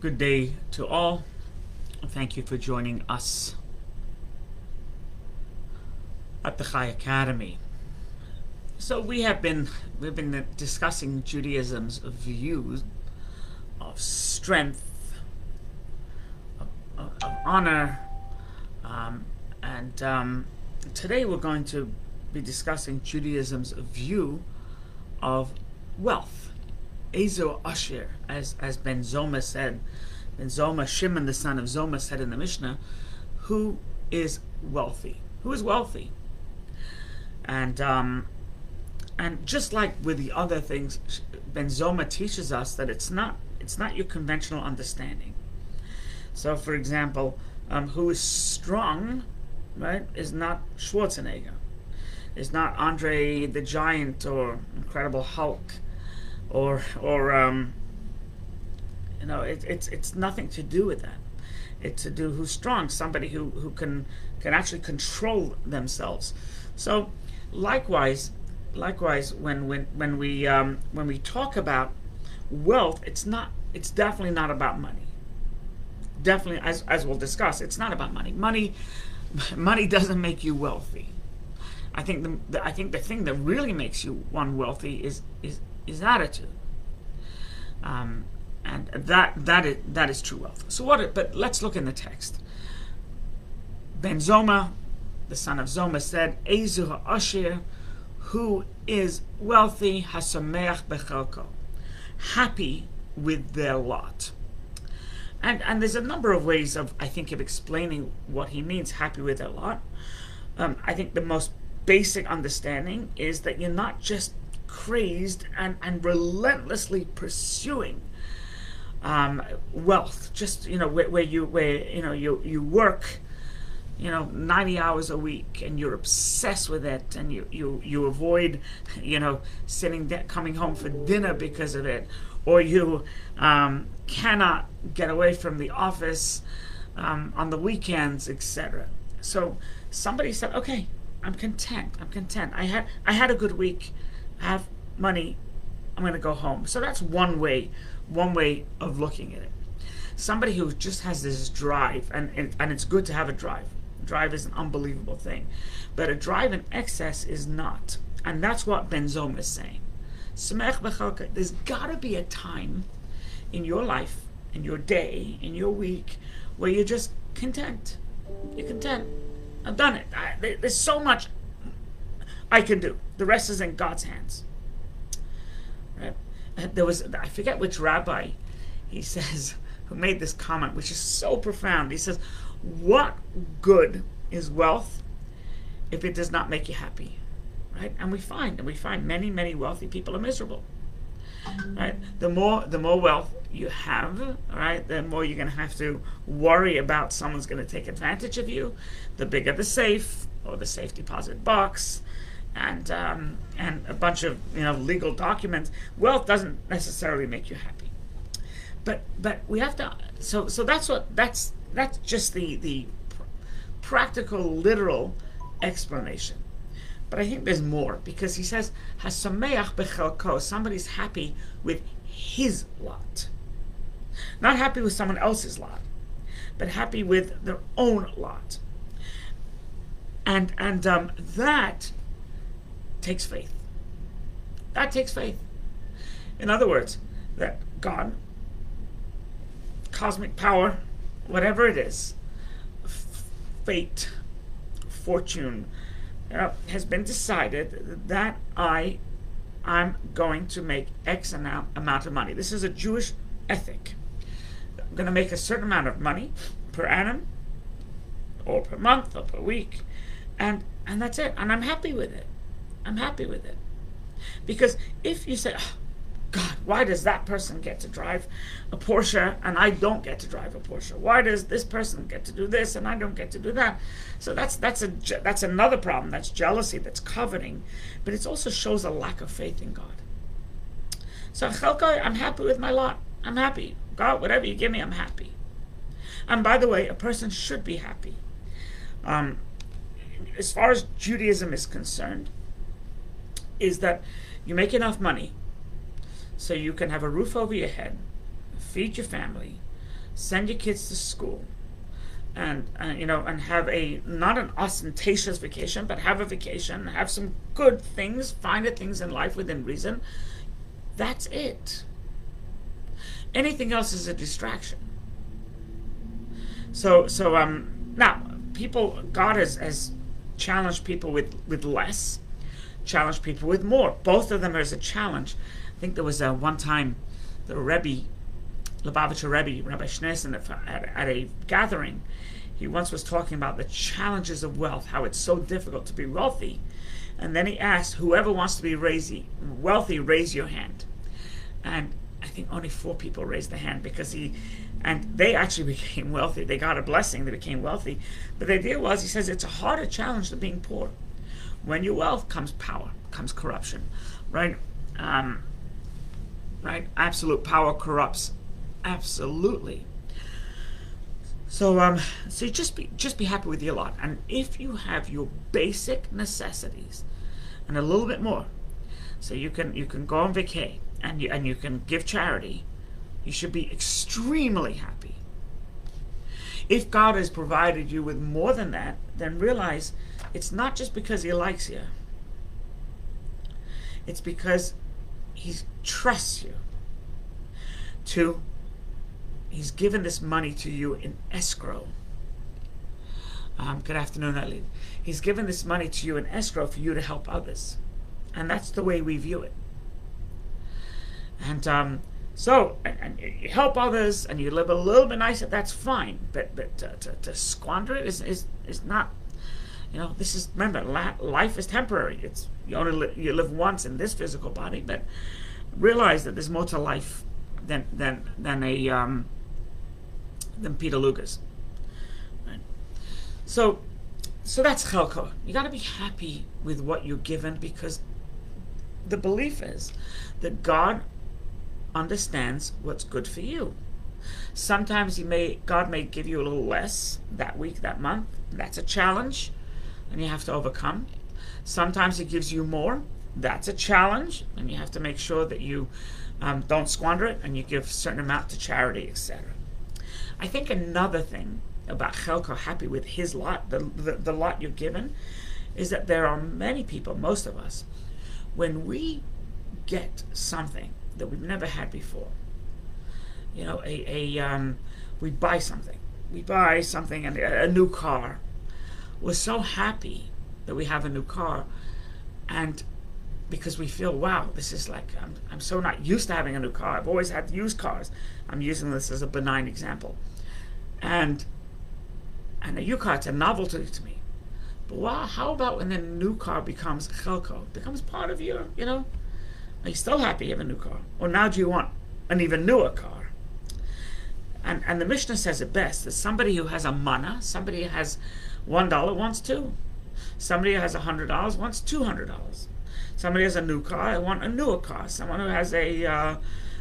Good day to all. Thank you for joining us at the Chai Academy. So we have been we've been discussing Judaism's views of strength, of, of, of honor, um, and um, today we're going to be discussing Judaism's view of wealth. Ezo Asher, as as Ben Zoma said, Ben Zoma Shimon, the son of Zoma, said in the Mishnah, who is wealthy? Who is wealthy? And um, and just like with the other things, Ben Zoma teaches us that it's not it's not your conventional understanding. So, for example, um, who is strong, right, is not Schwarzenegger, is not Andre the Giant or Incredible Hulk, or or um, you know, it, it's it's nothing to do with that. It's to do who's strong, somebody who, who can can actually control themselves. So, likewise, likewise, when when when we um, when we talk about wealth, it's not it's definitely not about money. Definitely, as as we'll discuss, it's not about money. Money money doesn't make you wealthy. I think the, the I think the thing that really makes you one wealthy is is is attitude. Um, and that that is that is true wealth. So what? But let's look in the text. Ben Zoma, the son of Zoma, said, "Ezur Asher, who is wealthy, hasameach bechelko, happy with their lot." And and there's a number of ways of I think of explaining what he means, happy with their lot. Um, I think the most basic understanding is that you're not just crazed and, and relentlessly pursuing um, wealth. Just you know where, where, you where you know you you work, you know, ninety hours a week, and you're obsessed with it, and you you you avoid, you know, sitting de- coming home for dinner because of it, or you um, cannot get away from the office um, on the weekends, etc. So somebody said, okay. I'm content. I'm content. I had I had a good week. Have money. I'm going to go home. So that's one way one way of looking at it. Somebody who just has this drive, and, and, and it's good to have a drive. Drive is an unbelievable thing. But a drive in excess is not. And that's what Ben Zoma is saying. There's got to be a time in your life, in your day, in your week, where you're just content. You're content. I've done it. I, there's so much I can do. The rest is in God's hands. Right? there was I forget which rabbi he says who made this comment, which is so profound. He says, "What good is wealth if it does not make you happy?" Right? And we find, and we find many, many wealthy people are miserable. Right? The more, the more wealth you have, right, the more you're going to have to worry about someone's going to take advantage of you. The bigger the safe or the safe deposit box, and um, and a bunch of you know legal documents. Wealth doesn't necessarily make you happy, but but we have to. So so that's what that's that's just the the pr- practical literal explanation. But I think there's more because he says hasameach bechelko. Somebody's happy with his lot, not happy with someone else's lot, but happy with their own lot. And and um, that takes faith. That takes faith. In other words, that God, cosmic power, whatever it is, fate, fortune, uh, has been decided that I, I'm going to make X amount, amount of money. This is a Jewish ethic. I'm going to make a certain amount of money per annum, or per month, or per week, and and that's it. And I'm happy with it. I'm happy with it. Because if you say, oh, God, why does that person get to drive a Porsche and I don't get to drive a Porsche? Why does this person get to do this and I don't get to do that? So that's that's a that's another problem. That's jealousy. That's coveting, but it also shows a lack of faith in God. So I'm happy with my lot. I'm happy. God, whatever you give me, I'm happy. And by the way, a person should be happy. Um, as far as Judaism is concerned, is that you make enough money so you can have a roof over your head, feed your family, send your kids to school, and, and you know, and have a not an ostentatious vacation, but have a vacation, have some good things, find the things in life within reason. That's it. Anything else is a distraction. So, so um, now people, God has, has challenged people with with less, challenged people with more. Both of them is a challenge. I think there was a one time the Rebbe, Lubavitcher Rebbe, Rabbi Schneerson, at, at a gathering, he once was talking about the challenges of wealth, how it's so difficult to be wealthy. And then he asked, whoever wants to be wealthy, raise your hand. And I think only four people raised the hand because he, and they actually became wealthy. They got a blessing, they became wealthy. But the idea was, he says, it's a harder challenge than being poor. When your wealth comes power, comes corruption, right? Um, right? Absolute power corrupts. Absolutely. So um, so just be just be happy with your lot, and if you have your basic necessities, and a little bit more, so you can you can go on vacay and you and you can give charity, you should be extremely happy. If God has provided you with more than that, then realize it's not just because He likes you. It's because He trusts you to he's given this money to you in escrow. Um, good afternoon, Eileen. He's given this money to you in escrow for you to help others. And that's the way we view it. And um, so, and, and, you help others and you live a little bit nicer, that's fine. But, but to, to, to squander it is, is, is not, you know, this is, remember, life is temporary. It's You only li- you live once in this physical body, but realize that there's more to life than, than, than a, um, than Peter Luger's. Right? So, so that's chelko. You got to be happy with what you're given because the belief is that God understands what's good for you. Sometimes he may God may give you a little less that week, that month. That's a challenge, and you have to overcome. Sometimes it gives you more. That's a challenge, and you have to make sure that you um, don't squander it, and you give a certain amount to charity, etc. I think another thing about Chelko happy with his lot, the, the, the lot you're given, is that there are many people, most of us, when we get something that we've never had before, you know, a, a um, we buy something, we buy something, a new car. We're so happy that we have a new car, and because we feel, wow, this is like, I'm, I'm so not used to having a new car. I've always had used cars. I'm using this as a benign example. And and a new car, it's a novelty to me. But wow, how about when the new car becomes chelko, becomes part of your, you know? Are you still happy you have a new car? Or now do you want an even newer car? And and the Mishnah says it best that somebody who has a mana, somebody who has one dollar wants two. Somebody who has a hundred dollars wants two hundred dollars. Somebody has a new car, I want a newer car. Someone who has a uh,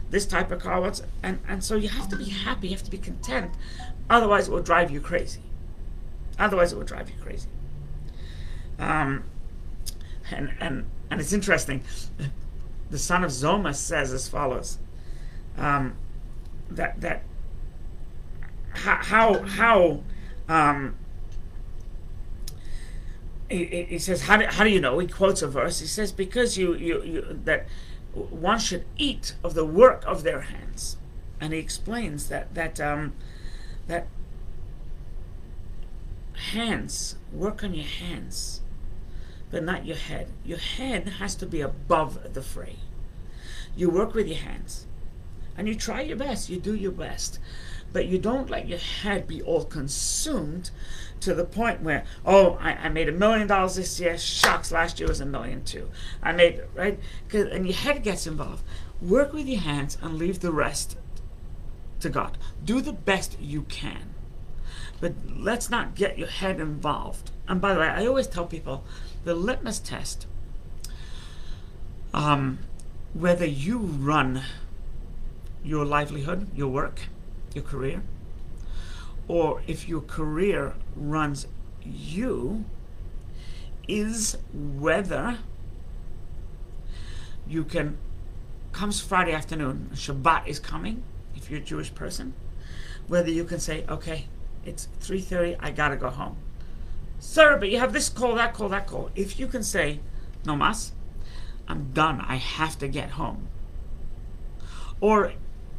this type of car wants, and and so you have to be happy. You have to be content. Otherwise, it will drive you crazy. Otherwise, it will drive you crazy. Um, and and and it's interesting. The son of Zoma says as follows: um, that that how how um, he, he says, how do, how do you know? He quotes a verse. He says, because you, you, you that one should eat of the work of their hands. And he explains that that um, that hands work on your hands, but not your head. Your head has to be above the fray. You work with your hands, and you try your best. You do your best, but you don't let your head be all consumed to the point where, oh, I, I made a million dollars this year. Shucks, last year was a million too. I made right, Cause, and your head gets involved. Work with your hands and leave the rest to God. Do the best you can, but let's not get your head involved. And by the way, I always tell people the litmus test. Um, whether you run your livelihood, your work, your career, or if your career runs you, is whether you can, comes Friday afternoon, Shabbat is coming, if you're a Jewish person, whether you can say, okay, it's 3.30, I gotta go home. Sir, but you have this call, that call, that call. If you can say, no mas, I'm done, I have to get home. Or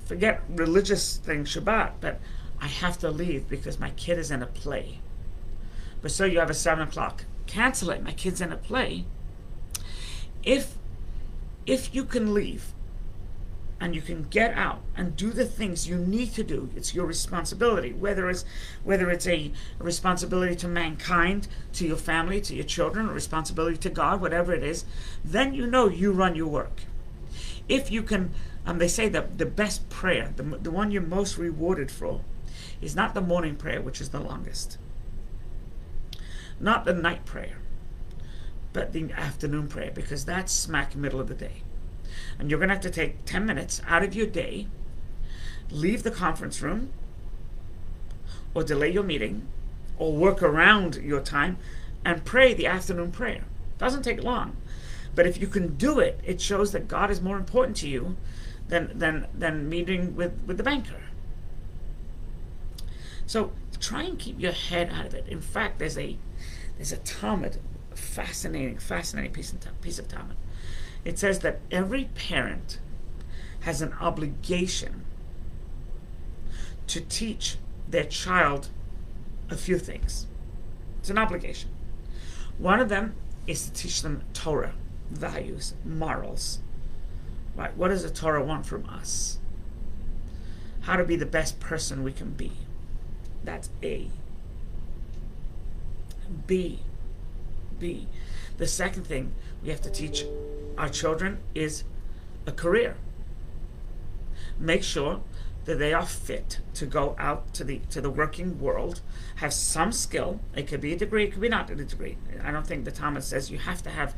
forget religious thing, Shabbat, but I have to leave because my kid is in a play. But so you have a seven o'clock. Cancel it. My kid's in a play. If if you can leave and you can get out and do the things you need to do it's your responsibility whether it's whether it's a, responsibility to mankind to your family to your children a responsibility to god whatever it is then you know you run your work if you can um, they say that the best prayer the, the one you're most rewarded for is not the morning prayer which is the longest not the night prayer but the afternoon prayer because that's smack middle of the day and you're going to have to take 10 minutes out of your day, leave the conference room, or delay your meeting, or work around your time, and pray the afternoon prayer. It Doesn't take long. But if you can do it, it shows that God is more important to you than, than, than meeting with, with the banker. So try and keep your head out of it. In fact, there's a there's a Talmud, fascinating, fascinating piece of, piece of Talmud it says that every parent has an obligation to teach their child a few things. It's an obligation. One of them is to teach them Torah, values, morals. Right? What does the Torah want from us? How to be the best person we can be. That's A. B. B. The second thing we have to teach our children is a career. Make sure that they are fit to go out to the to the working world, have some skill. It could be a degree, it could be not a degree. I don't think the Talmud says you have to have,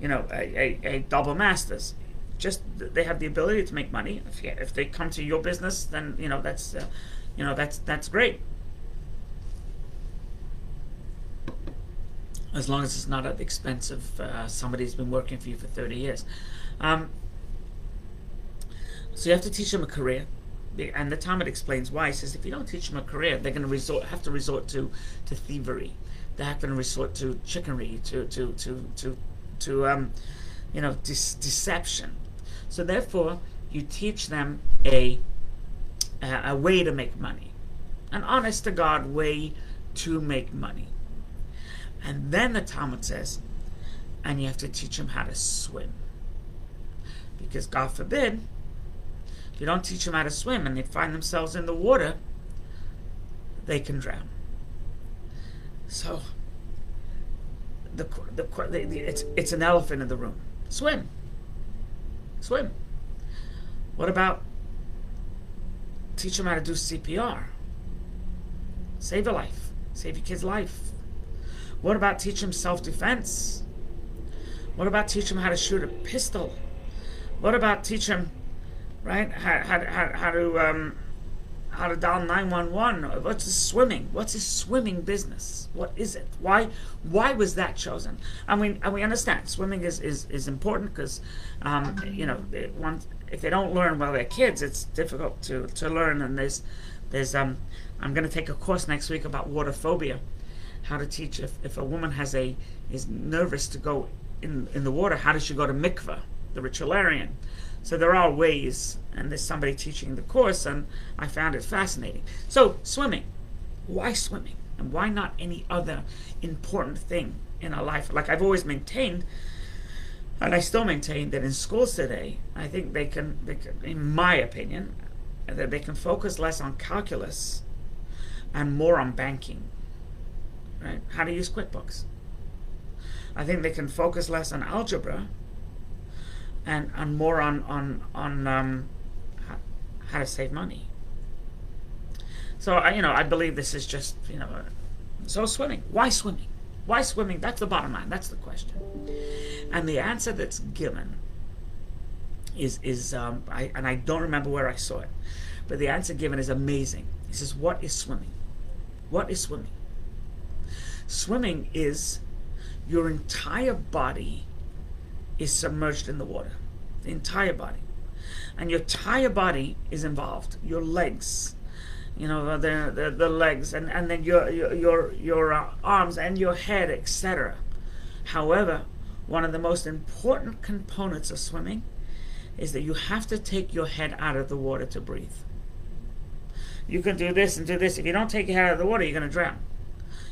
you know, a, a, a double master's. Just they have the ability to make money. If, if they come to your business, then you know that's, uh, you know that's that's great. As long as it's not at the expense of uh, somebody who's been working for you for 30 years. Um, so you have to teach them a career. And the Talmud explains why. He says if you don't teach them a career, they're going to resort have to resort to, to thievery. They're going to resort to chickery, to to to to to um, you know deception. So therefore, you teach them a a way to make money, an honest to God way to make money. And then the Talmud says, and you have to teach them how to swim. Because God forbid, if you don't teach them how to swim and they find themselves in the water, they can drown. So, the, the, the, it's, it's an elephant in the room. Swim. Swim. What about teach them how to do CPR? Save a life. Save your kid's life. What about teach them self-defense? What about teach them how to shoot a pistol? What about teach them, right, how, how, how, how to um, how to dial 911? What's the swimming? What's his swimming business? What is it? Why why was that chosen? I mean, and we understand swimming is, is, is important because, um, you know, it, one, if they don't learn while they're kids, it's difficult to, to learn. And there's, there's um, I'm going to take a course next week about water phobia how to teach if, if a woman has a is nervous to go in in the water, how does she go to mikveh, the ritualarium? So there are ways, and there's somebody teaching the course, and I found it fascinating. So swimming, why swimming, and why not any other important thing in our life? Like I've always maintained, and I still maintain that in schools today, I think they can, they can in my opinion, that they can focus less on calculus and more on banking right? How to use QuickBooks. I think they can focus less on algebra and, and more on, on, on um, how, to save money. So, I, you know, I believe this is just, you know, uh, so swimming. Why swimming? Why swimming? That's the bottom line. That's the question. And the answer that's given is, is um, I, and I don't remember where I saw it, but the answer given is amazing. He says, what is swimming? What is swimming? Swimming is your entire body is submerged in the water. The entire body. And your entire body is involved. Your legs, you know the the, the legs and, and then your your your, your uh, arms and your head etc however one of the most important components of swimming is that you have to take your head out of the water to breathe you can do this and do this if you don't take your head out of the water you're going to drown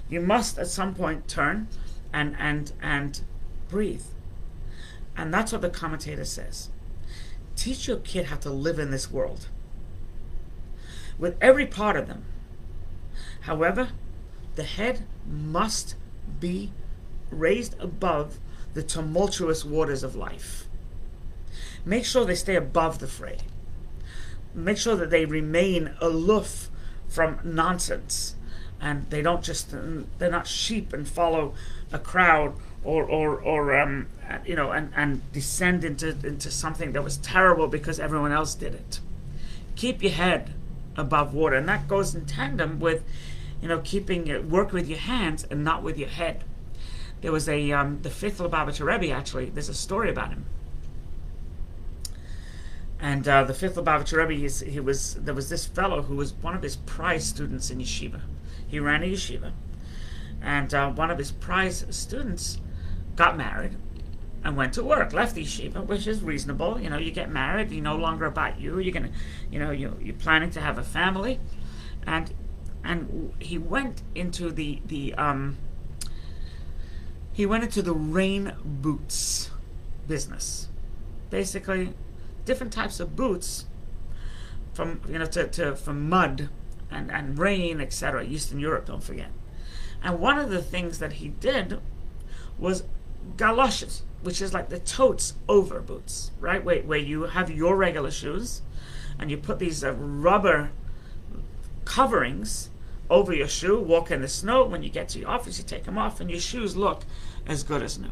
you must at some point turn and and and breathe and that's what the commentator says teach your kid how to live in this world with every part of them. However, the head must be raised above the tumultuous waters of life. Make sure they stay above the fray. Make sure that they remain aloof from nonsense and they don't just they're not sheep and follow a crowd or or, or um, you know and, and descend into into something that was terrible because everyone else did it. Keep your head above water, and that goes in tandem with, you know, keeping it, work with your hands and not with your head. There was a um, the fifth Lubavitcher Rebbe actually. There's a story about him. And uh, the fifth Lubavitcher Rebbe, he was there was this fellow who was one of his prize students in yeshiva. He ran a yeshiva, and uh, one of his prize students got married and went to work, left the yeshiva, which is reasonable. You know, you get married, you're no longer about you. You're gonna, you know, you you're planning to have a family, and and he went into the the um. He went into the rain boots business, basically, different types of boots, from you know to, to from mud and and rain, etc. Eastern Europe, don't forget. And one of the things that he did was galoshes which is like the totes over boots, right? Where, where you have your regular shoes and you put these uh, rubber coverings over your shoe, walk in the snow. When you get to your office, you take them off, and your shoes look as good as new.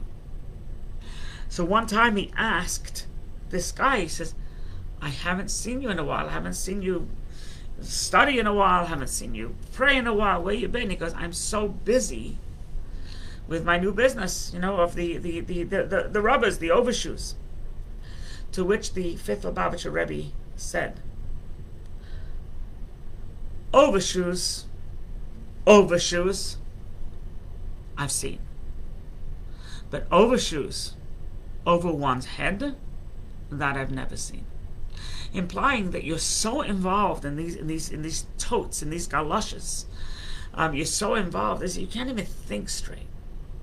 So one time he asked this guy, he says, I haven't seen you in a while. I haven't seen you study in a while. Haven't seen you pray in a while. Where you been? He goes, I'm so busy with my new business, you know, of the, the, the, the, the, the rubbers, the overshoes. To which the fifth Lubavitcher Rebbe said, Overshoes, overshoes, I've seen. But overshoes over one's head, that I've never seen. Implying that you're so involved in these in these in these totes, in these galoshes, um, you're so involved as you can't even think straight.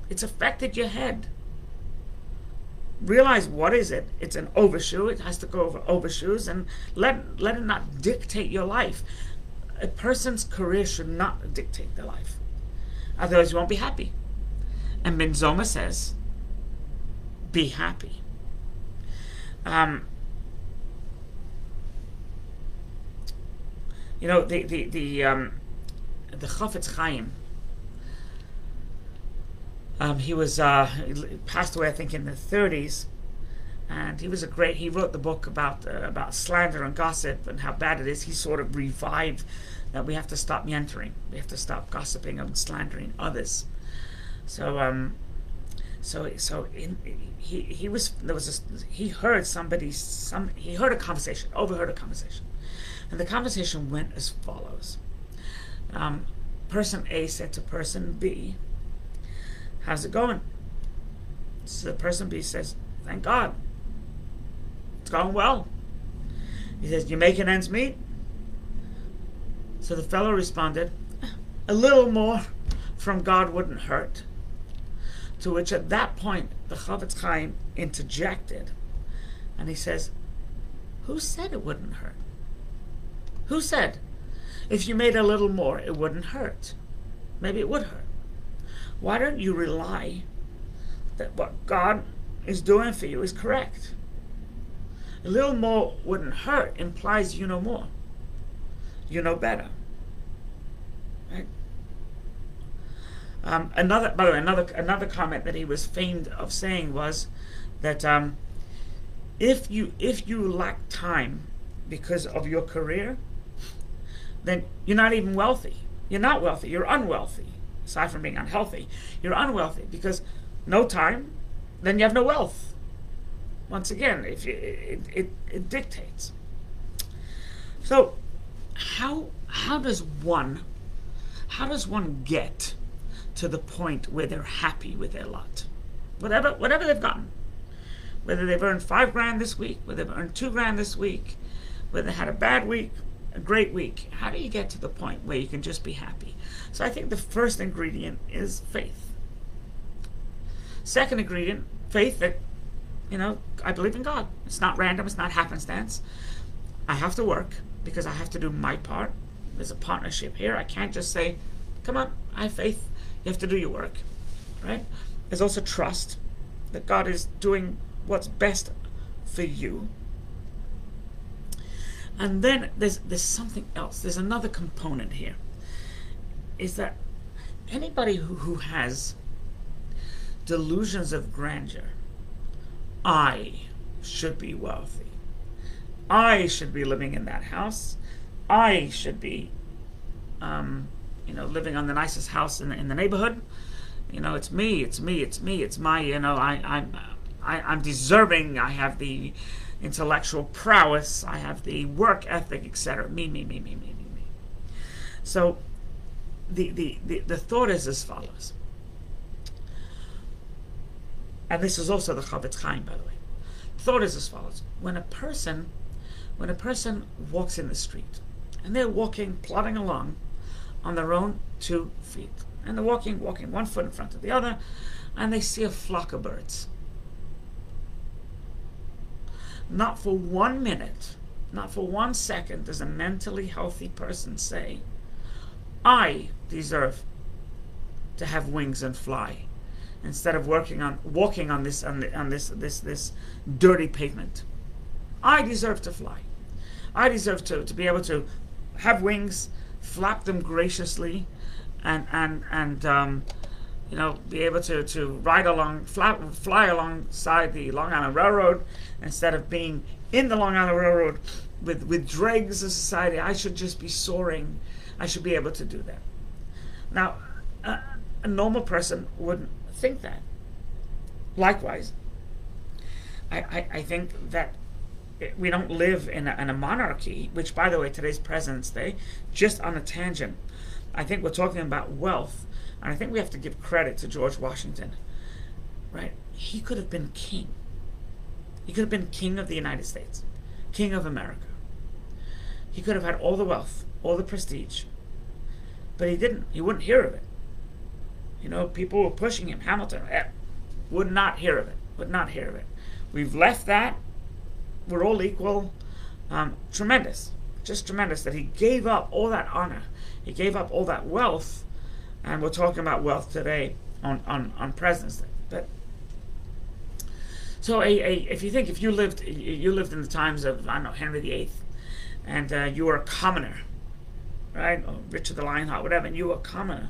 It's affected your head. Realize what is it? It's an overshoe. It has to go over overshoes, and let let it not dictate your life. A person's career should not dictate their life. Otherwise, you won't be happy. And Ben Zoma says, "Be happy." Um, you know the the the um, the Chafetz Chaim um, he was uh, passed away, I think, in the 30s, and he was a great. He wrote the book about uh, about slander and gossip and how bad it is. He sort of revived that we have to stop mentoring. We have to stop gossiping and slandering others. So, um, so, so in, he he was there was a, he heard somebody some he heard a conversation, overheard a conversation, and the conversation went as follows. Um, person A said to person B How's it going? So the person B says, Thank God. It's going well. He says, You making ends meet? So the fellow responded, A little more from God wouldn't hurt. To which at that point the Chafetz Chaim interjected and he says, Who said it wouldn't hurt? Who said if you made a little more it wouldn't hurt? Maybe it would hurt. Why don't you rely that what God is doing for you is correct? A little more wouldn't hurt implies you know more. You know better. Right? Um, another, by the way, another another comment that he was famed of saying was that um, if you if you lack time because of your career, then you're not even wealthy. You're not wealthy. You're unwealthy aside from being unhealthy, you're unwealthy because no time, then you have no wealth. Once again, if you, it, it, it dictates. So, how how does one how does one get to the point where they're happy with their lot? Whatever whatever they've gotten. Whether they've earned five grand this week, whether they've earned two grand this week, whether they had a bad week, a great week. How do you get to the point where you can just be happy? So I think the first ingredient is faith. Second ingredient, faith that, you know, I believe in God. It's not random, it's not happenstance. I have to work because I have to do my part. There's a partnership here. I can't just say, come on, I have faith. You have to do your work, right? There's also trust that God is doing what's best for you. And then there's there's something else. There's another component here. Is that anybody who, who has delusions of grandeur, I should be wealthy. I should be living in that house. I should be, um, you know, living on the nicest house in the, in the neighborhood. You know, it's me, it's me, it's me, it's my, you know, I, I'm, I, I'm deserving. I have the intellectual prowess. I have the work ethic, etc. Me, me, me, me, me, me, me. So, the, the, the, the thought is as follows. And this is also the Chofetz Chaim, by the way. The thought is as follows. When a person when a person walks in the street and they're walking, plodding along on their own two feet, and they're walking, walking one foot in front of the other, and they see a flock of birds. Not for one minute, not for one second does a mentally healthy person say, I deserve to have wings and fly instead of working on walking on this on, the, on this this this dirty pavement. I deserve to fly. I deserve to, to be able to have wings, flap them graciously, and and and um, you know be able to, to ride along, fly, fly alongside the Long Island Railroad instead of being in the Long Island Railroad with with dregs of society. I should just be soaring. I should be able to do that. Now, a, a normal person wouldn't think that. Likewise, I, I, I think that we don't live in a, in a monarchy, which, by the way, today's President's Day, just on a tangent, I think we're talking about wealth, and I think we have to give credit to George Washington, right? He could have been king. He could have been king of the United States, king of America. He could have had all the wealth, all the prestige, but he didn't. He wouldn't hear of it. You know, people were pushing him. Hamilton eh, would not hear of it. Would not hear of it. We've left that we're all equal. Um, tremendous, just tremendous that he gave up all that honor, he gave up all that wealth, and we're talking about wealth today on on on President's. But so, a, a if you think if you lived you lived in the times of I don't know Henry VIII, and uh, you were a commoner, right, or Richard the Lionheart, whatever, and you were a commoner,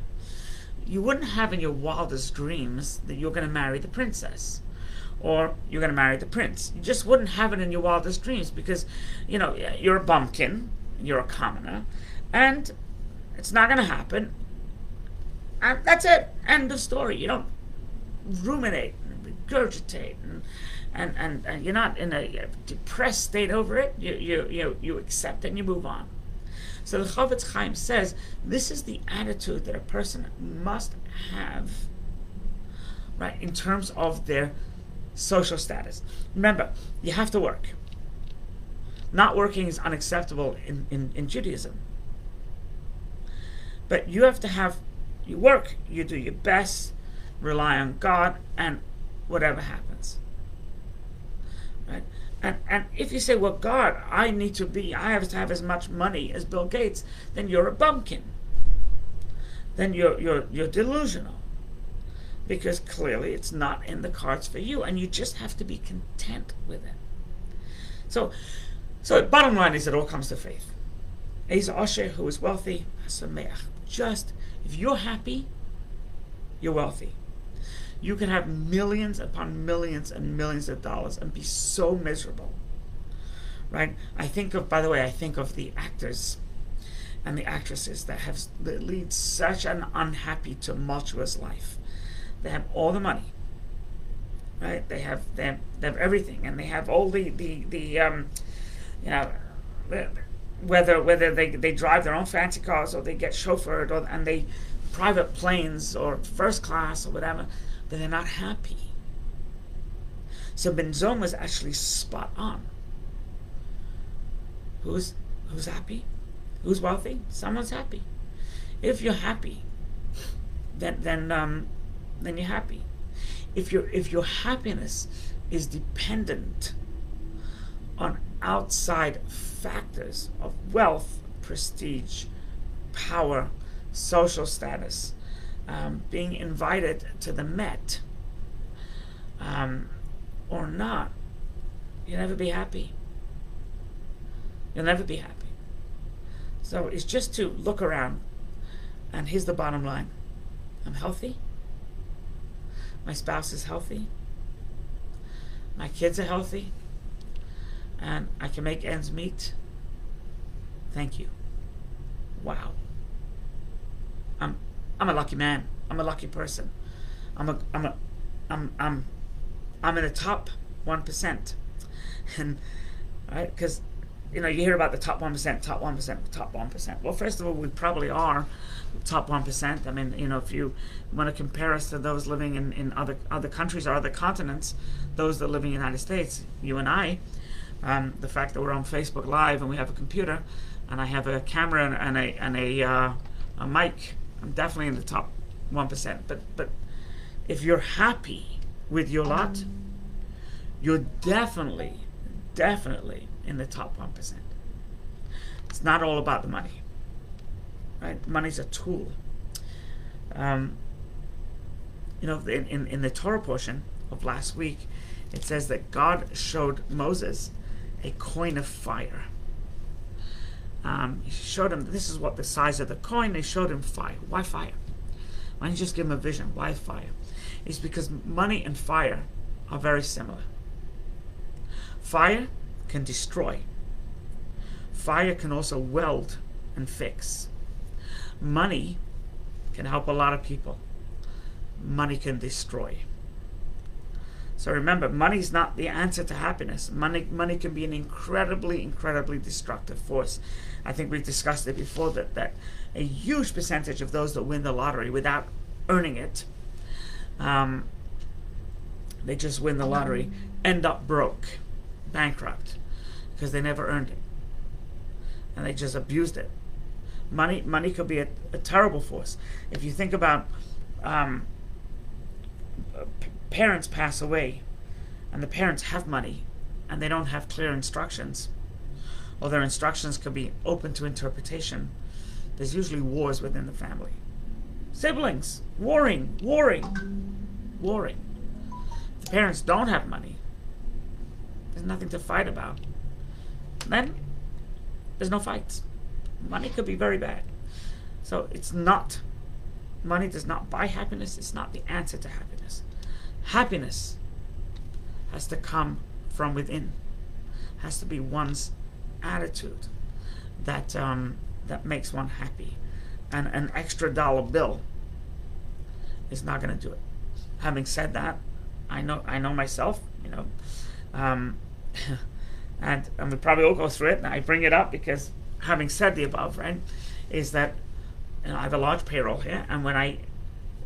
you wouldn't have in your wildest dreams that you're going to marry the princess or you're going to marry the prince. You just wouldn't have it in your wildest dreams because, you know, you're a bumpkin, you're a commoner, and it's not going to happen. And that's it. End of story. You don't ruminate and regurgitate and, and, and, and you're not in a depressed state over it. You, you, you, you accept and you move on. So the Chofetz Chaim says this is the attitude that a person must have, right, in terms of their social status. Remember, you have to work. Not working is unacceptable in, in, in Judaism. But you have to have, you work, you do your best, rely on God, and whatever happens. Right? And, and if you say, well, God, I need to be, I have to have as much money as Bill Gates, then you're a bumpkin. Then you're, you're, you're delusional because clearly it's not in the cards for you and you just have to be content with it so so bottom line is it all comes to faith Asa Osher, who is wealthy, just if you're happy, you're wealthy. You can have millions upon millions and millions of dollars and be so miserable. Right? I think of, by the way, I think of the actors and the actresses that have that lead such an unhappy, tumultuous life they have all the money, right? They have they have, they have everything, and they have all the the the um, you know, whether whether they, they drive their own fancy cars or they get chauffeured or and they private planes or first class or whatever, that they're not happy. So Benzon was actually spot on. Who's who's happy? Who's wealthy? Someone's happy. If you're happy, then then um, then you're happy. If your if your happiness is dependent on outside factors of wealth, prestige, power, social status, um, being invited to the Met, um, or not, you'll never be happy. You'll never be happy. So it's just to look around, and here's the bottom line I'm healthy. My spouse is healthy. My kids are healthy. And I can make ends meet. Thank you. Wow. I'm I'm a lucky man. I'm a lucky person. I'm a I'm a I'm I'm I'm in the top one percent. And right, because you know, you hear about the top 1%, top 1%, top 1%. Well, first of all, we probably are top 1%. I mean, you know, if you want to compare us to those living in, in other, other countries or other continents, those that live in the United States, you and I, um, the fact that we're on Facebook Live and we have a computer and I have a camera and a, and a, uh, a mic, I'm definitely in the top 1%. But, but if you're happy with your lot, you're definitely, definitely in the top 1%. It's not all about the money. Right? Money's a tool. Um, you know, in, in, in the Torah portion of last week, it says that God showed Moses a coin of fire. Um, he showed him this is what the size of the coin. They showed him fire. Why fire? Why didn't you just give him a vision? Why fire? It's because money and fire are very similar. Fire can destroy. Fire can also weld and fix. Money can help a lot of people. Money can destroy. So remember, money is not the answer to happiness. Money, money can be an incredibly, incredibly destructive force. I think we've discussed it before that, that a huge percentage of those that win the lottery without earning it, um, they just win the lottery, end up broke, bankrupt because they never earned it and they just abused it. Money, money could be a, a terrible force. If you think about um, parents pass away, and the parents have money, and they don't have clear instructions, or their instructions could be open to interpretation. There's usually wars within the family. Siblings warring, warring, warring. If the parents don't have money, there's nothing to fight about then there's no fights. Money could be very bad. So it's not, money does not buy happiness, it's not the answer to happiness. Happiness has to come from within, has to be one's attitude that, um, that makes one happy. And an extra dollar bill is not going to do it. Having said that, I know I know myself. You know, um, and, and we probably all go through it, and I bring it up because having said the above, right, is that you know, I have a large payroll here, and when I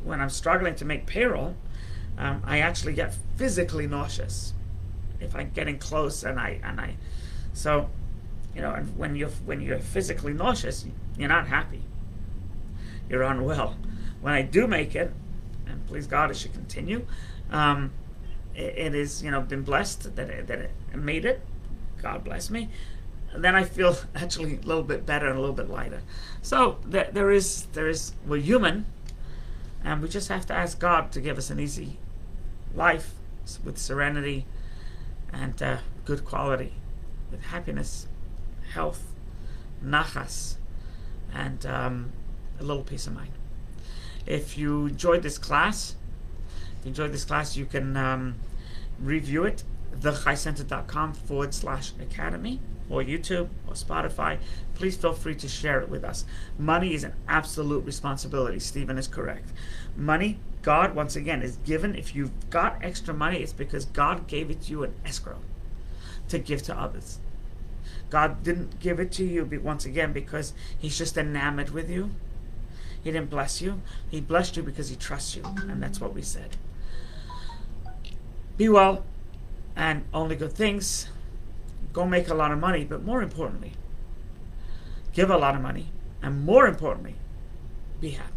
when I'm struggling to make payroll, um, I actually get physically nauseous if I'm getting close, and I and I, so, you know, and when you're when you're physically nauseous, you're not happy. You're unwell. When I do make it, and please God, it should continue. Um, it, it is you know been blessed that it, that it made it, God bless me, and then I feel actually a little bit better and a little bit lighter. So there, there is, there is, we're human, and we just have to ask God to give us an easy life with serenity and uh, good quality, with happiness, health, nachas, and um, a little peace of mind. If you enjoyed this class, if you enjoyed this class, you can um, review it thechaicenter.com forward slash academy or YouTube or Spotify, please feel free to share it with us. Money is an absolute responsibility. Stephen is correct. Money, God, once again, is given. If you've got extra money, it's because God gave it to you in escrow to give to others. God didn't give it to you once again because He's just enamored with you. He didn't bless you. He blessed you because He trusts you, and that's what we said. Be well, and only good things. Go make a lot of money, but more importantly, give a lot of money, and more importantly, be happy.